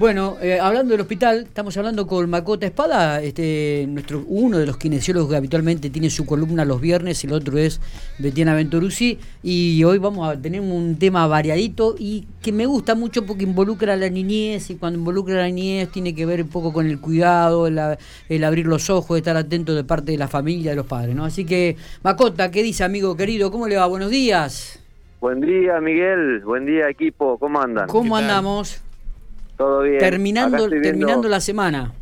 Bueno, eh, hablando del hospital, estamos hablando con Macota Espada, este, nuestro, uno de los kinesiólogos que habitualmente tiene su columna los viernes, el otro es Betiana Venturuzzi, y hoy vamos a tener un tema variadito y que me gusta mucho porque involucra a la niñez, y cuando involucra a la niñez tiene que ver un poco con el cuidado, el, el abrir los ojos, estar atento de parte de la familia, de los padres, ¿no? Así que, Macota, ¿qué dice amigo querido? ¿Cómo le va? Buenos días. Buen día, Miguel. Buen día, equipo. ¿Cómo andan? ¿Cómo andamos? Todo bien. Terminando, terminando la semana.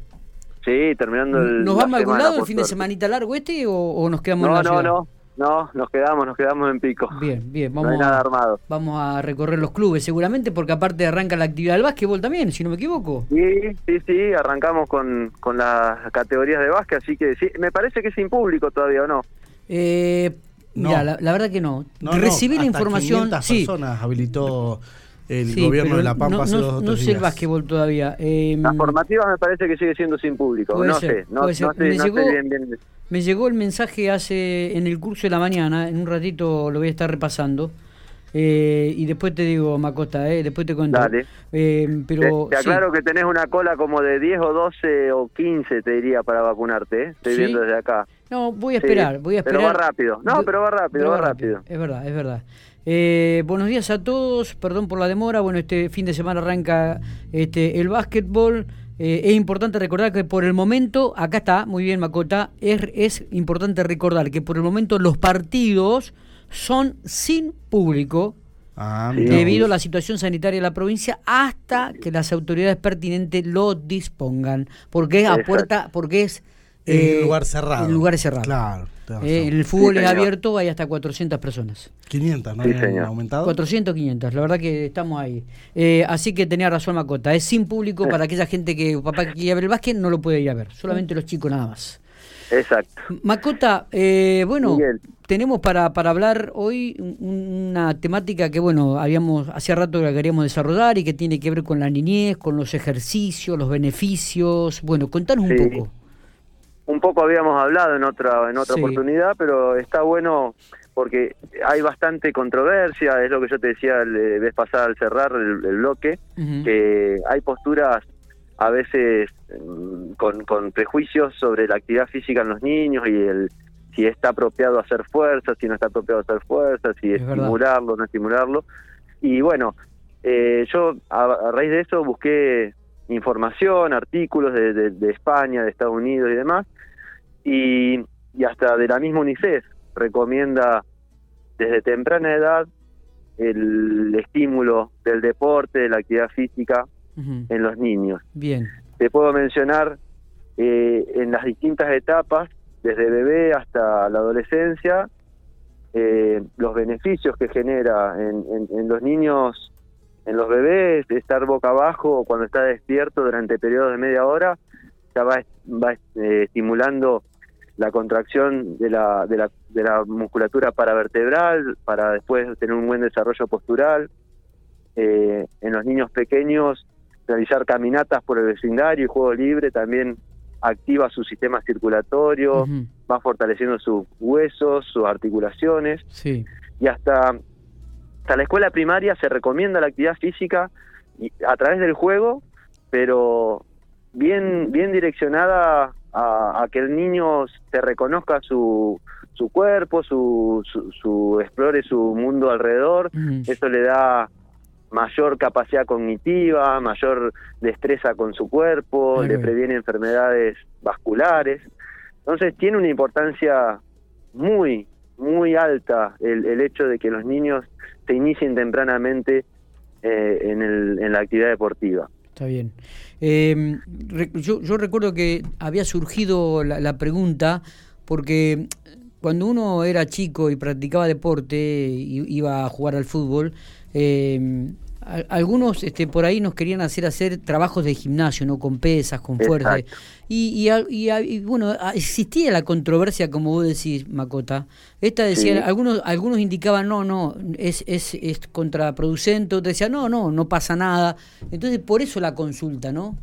Sí, terminando el. ¿Nos vamos a algún lado el fin de semanita largo este o, nos quedamos no, en la No, no, no, nos quedamos, nos quedamos en pico. Bien, bien, vamos. No hay nada armado. Vamos a recorrer los clubes seguramente porque aparte arranca la actividad del básquetbol también, si no me equivoco. Sí, sí, sí, arrancamos con, con las categorías de básquet, así que sí, me parece que es sin público todavía, ¿o no? Eh, Mira, la, verdad que no. Recibí la información. sí. personas habilitó el gobierno de La Pampa hace dos No sé el básquetbol todavía. Eh, la formativa me parece que sigue siendo sin público. No sé, no, sé, me llegó, bien, bien. Me llegó el mensaje hace en el curso de la mañana, en un ratito lo voy a estar repasando. Eh, y después te digo, Macota, eh, después te cuento. Dale. Eh, pero, te, aclaro que tenés una cola como de 10 o 12 o 15, te diría, para vacunarte. ¿eh? Estoy viendo desde acá. No, voy a esperar, voy a esperar. Pero va rápido. No, pero va rápido, va rápido. Es verdad, es verdad. Eh, buenos días a todos, perdón por la demora. Bueno, este fin de semana arranca este el básquetbol. Eh, es importante recordar que por el momento, acá está, muy bien Macota, es, es importante recordar que por el momento los partidos son sin público ah, debido a la situación sanitaria de la provincia hasta que las autoridades pertinentes lo dispongan porque es a puerta porque es en lugar cerrado. en lugares cerrados. Claro eh, el fútbol es abierto hay hasta 400 personas. 500 no sí, aumentado 400 500 la verdad que estamos ahí. Eh, así que tenía razón Macota es sin público para aquella gente que papá que quiere ver el básquet no lo puede ir a ver solamente los chicos nada más. Exacto. Macota, eh, bueno, tenemos para, para hablar hoy una temática que, bueno, habíamos hace rato que queríamos desarrollar y que tiene que ver con la niñez, con los ejercicios, los beneficios. Bueno, contanos un poco. Un poco habíamos hablado en otra en otra oportunidad, pero está bueno porque hay bastante controversia, es lo que yo te decía el vez pasada al cerrar el, bloque, que hay posturas a veces mm, con, con, prejuicios sobre la actividad física en los niños y el si está apropiado hacer fuerza, si no está apropiado hacer fuerza, si estimularlo, no estimularlo. Y bueno, eh, yo a, raíz de eso busqué información, artículos de, de, España, de Estados Unidos y demás, y, y hasta de la misma UNICEF recomienda desde temprana edad el estímulo del deporte, de la actividad física, en los niños. Bien. Te puedo mencionar eh, en las distintas etapas, desde bebé hasta la adolescencia, eh, los beneficios que genera en, los niños, en los bebés, de estar boca abajo cuando está despierto durante periodos de media hora, ya va, va eh, estimulando la contracción de la, de la, de la musculatura paravertebral para después tener un buen desarrollo postural. en los niños pequeños realizar caminatas por el vecindario y juego libre también activa su sistema circulatorio, va fortaleciendo sus huesos, sus articulaciones. Sí. Y hasta, hasta la escuela primaria se recomienda la actividad física a través del juego, pero bien, bien direccionada a, que el niño se reconozca su, su cuerpo, su, su, explore su mundo alrededor. Eso le da mayor capacidad cognitiva, mayor destreza con su cuerpo, le previene enfermedades vasculares. Entonces tiene una importancia muy, muy alta el, el hecho de que los niños se inicien tempranamente eh, en, el, en la actividad deportiva. Está bien. Eh, yo, yo, recuerdo que había surgido la, la pregunta porque cuando uno era chico y practicaba deporte, iba a jugar al fútbol, eh, algunos este, por ahí nos querían hacer hacer trabajos de gimnasio, ¿no? Con pesas, con fuerza. Y, y, bueno, existía la controversia, como vos decís, Macota. Esta decía, algunos algunos indicaban, no, no, es, es, es contraproducente, otros decían, no, no, no pasa nada. Entonces, por eso la consulta, ¿no?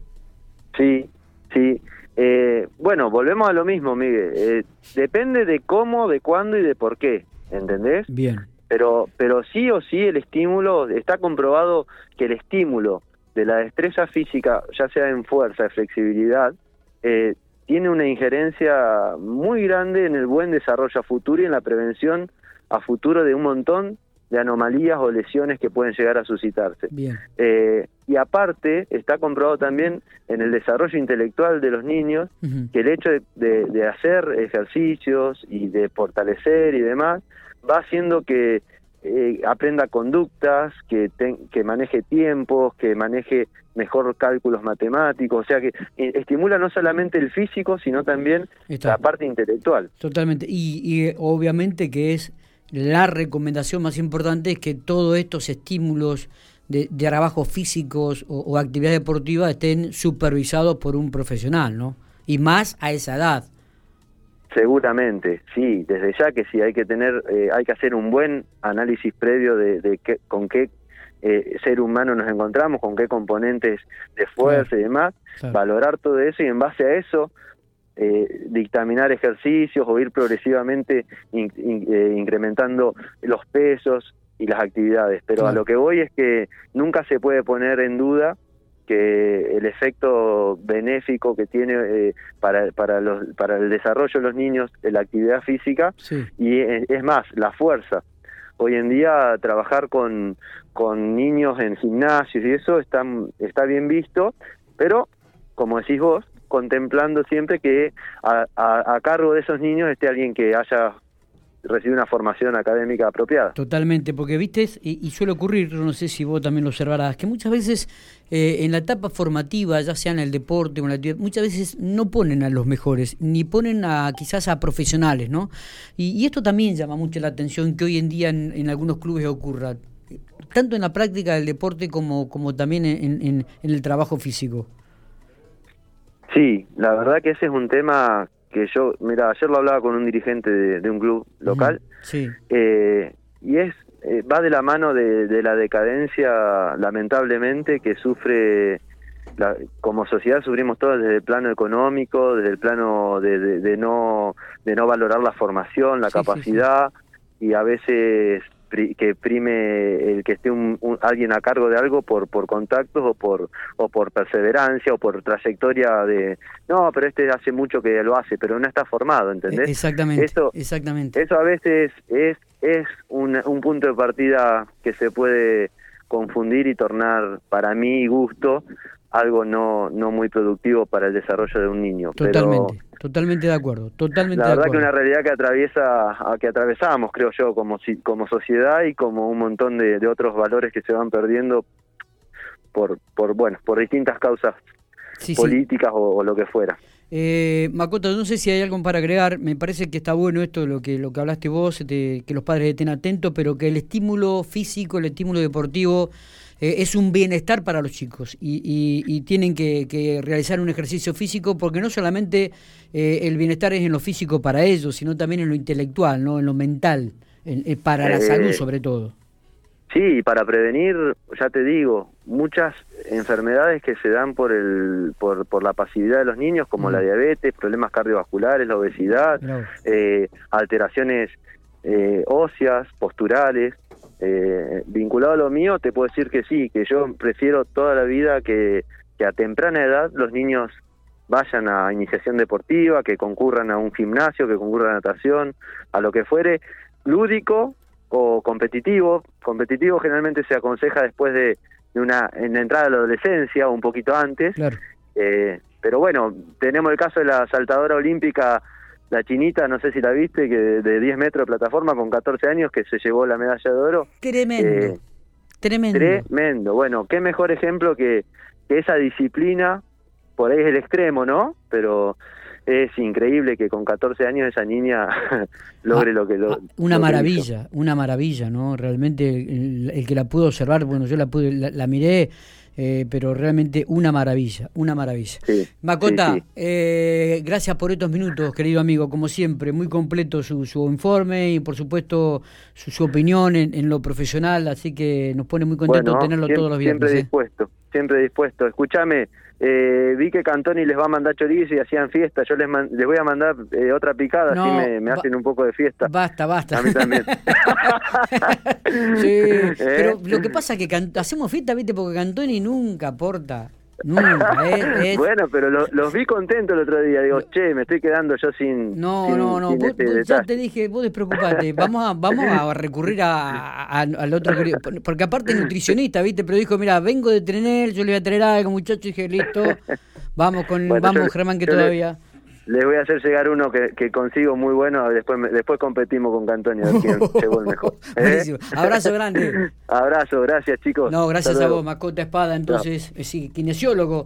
Sí, sí. Eh, bueno, volvemos a lo mismo, Miguel. Eh, depende de cómo, de cuándo y de por qué, ¿entendés? Bien pero pero sí o sí el estímulo está comprobado que el estímulo de la destreza física, ya sea en fuerza, flexibilidad, eh, tiene una injerencia muy grande en el buen desarrollo a futuro y en la prevención a futuro de un montón de anomalías o lesiones que pueden llegar a suscitarse. Eh, y aparte, está comprobado también en el desarrollo intelectual de los niños que el hecho de, hacer ejercicios y de fortalecer y demás va haciendo que eh, aprenda conductas, que, que maneje tiempos, que maneje mejor cálculos matemáticos, o sea que eh, estimula no solamente el físico, sino también la parte intelectual. Totalmente, y, y obviamente que es la recomendación más importante es que todos estos estímulos de, trabajos físicos o, actividad deportiva estén supervisados por un profesional, ¿no? Y más a esa edad. Seguramente, sí, desde ya que sí, hay que tener, eh, hay que hacer un buen análisis previo de, qué, con qué eh, ser humano nos encontramos, con qué componentes de fuerza y demás, valorar todo eso y en base a eso eh, dictaminar ejercicios o ir progresivamente eh, incrementando los pesos y las actividades. Pero a lo que voy es que nunca se puede poner en duda que el efecto benéfico que tiene eh, para, para, los, para el desarrollo de los niños la actividad física y es, más, la fuerza. Hoy en día trabajar con, con niños en gimnasios y eso está, está bien visto, pero como decís vos, contemplando siempre que a, cargo de esos niños esté alguien que haya recibido una formación académica apropiada. Totalmente, porque viste, y, suele ocurrir, no sé si vos también lo observarás, que muchas veces eh, en la etapa formativa, ya sea en el deporte o en la actividad, muchas veces no ponen a los mejores, ni ponen a quizás a profesionales, ¿no? Y, esto también llama mucho la atención que hoy en día en, algunos clubes ocurra, tanto en la práctica del deporte como, como también en, en el trabajo físico. Sí, la verdad que ese es un tema que yo, mira, ayer lo hablaba con un dirigente de, un club local, sí. Eh, y es eh, va de la mano de, la decadencia, lamentablemente, que sufre, como sociedad sufrimos todos desde el plano económico, desde el plano de, no, de no valorar la formación, la capacidad, y a veces que prime el que esté un, alguien a cargo de algo por por contactos o por o por perseverancia o por trayectoria de no pero este hace mucho que lo hace pero no está formado ¿entendés? exactamente eso exactamente eso a veces es es un, un punto de partida que se puede confundir y tornar para mí gusto algo no no muy productivo para el desarrollo de un niño totalmente Totalmente de acuerdo, totalmente La verdad que una realidad que atraviesa, que atravesamos, creo yo, como como sociedad y como un montón de, otros valores que se van perdiendo por, por bueno, por distintas causas políticas O, lo que fuera. Eh, Macoto, no sé si hay algo para agregar. Me parece que está bueno esto lo que lo que hablaste vos, que los padres estén atentos, pero que el estímulo físico, el estímulo deportivo eh, es un bienestar para los chicos y, tienen que, realizar un ejercicio físico porque no solamente eh, el bienestar es en lo físico para ellos, sino también en lo intelectual, no en lo mental, eh, para la salud sobre todo. Sí, para prevenir, ya te digo, muchas enfermedades que se dan por el por, por la pasividad de los niños, como la diabetes, problemas cardiovasculares, la obesidad, alteraciones óseas, posturales, eh, vinculado a lo mío, te puedo decir que sí, que yo prefiero toda la vida que, a temprana edad los niños vayan a iniciación deportiva, que concurran a un gimnasio, que concurran a natación, a lo que fuere, lúdico o competitivo. Competitivo generalmente se aconseja después de, una en la entrada de la adolescencia o un poquito antes. Eh, pero bueno, tenemos el caso de la saltadora olímpica la chinita, no sé si la viste, que de 10 metros de plataforma con 14 años que se llevó la medalla de oro. Tremendo. Eh, tremendo. Tremendo. Bueno, qué mejor ejemplo que, esa disciplina, por ahí es el extremo, ¿no? Pero es increíble que con 14 años esa niña logre lo que lo ah, una maravilla una maravilla no realmente el, que la pudo observar bueno yo la pude la miré eh, pero realmente una maravilla, una maravilla. Macota, Eh, gracias por estos minutos, querido amigo, como siempre, muy completo su, su informe y por supuesto su, su opinión en, lo profesional, así que nos pone muy contento tenerlo todos los viernes. Siempre ¿eh? dispuesto siempre dispuesto. Escúchame, eh, vi que Cantoni les va a mandar chorizo y hacían fiesta. Yo les, les voy a mandar eh, otra picada, así me, hacen un poco de fiesta. Basta, basta. A mí también. sí, ¿Eh? pero lo que pasa es que hacemos fiesta, ¿viste? Porque Cantoni nunca aporta. Nunca, es, Bueno, pero los vi contentos el otro día. Digo, che, me estoy quedando yo sin. No, no, no. Este ya te dije, vos despreocupate. Vamos a, vamos a recurrir a, al otro. Porque aparte es nutricionista, ¿viste? Pero dijo, mira, vengo de tener, yo le voy a traer algo, muchacho. Y dije, listo. Vamos con, vamos, Germán, que todavía. Les voy a hacer llegar uno que, que consigo muy bueno, después después competimos con Cantonio, llegó el mejor. ¿Eh? Abrazo grande. Abrazo, gracias chicos. No, gracias a vos, Mascota Espada, entonces, sí, kinesiólogo.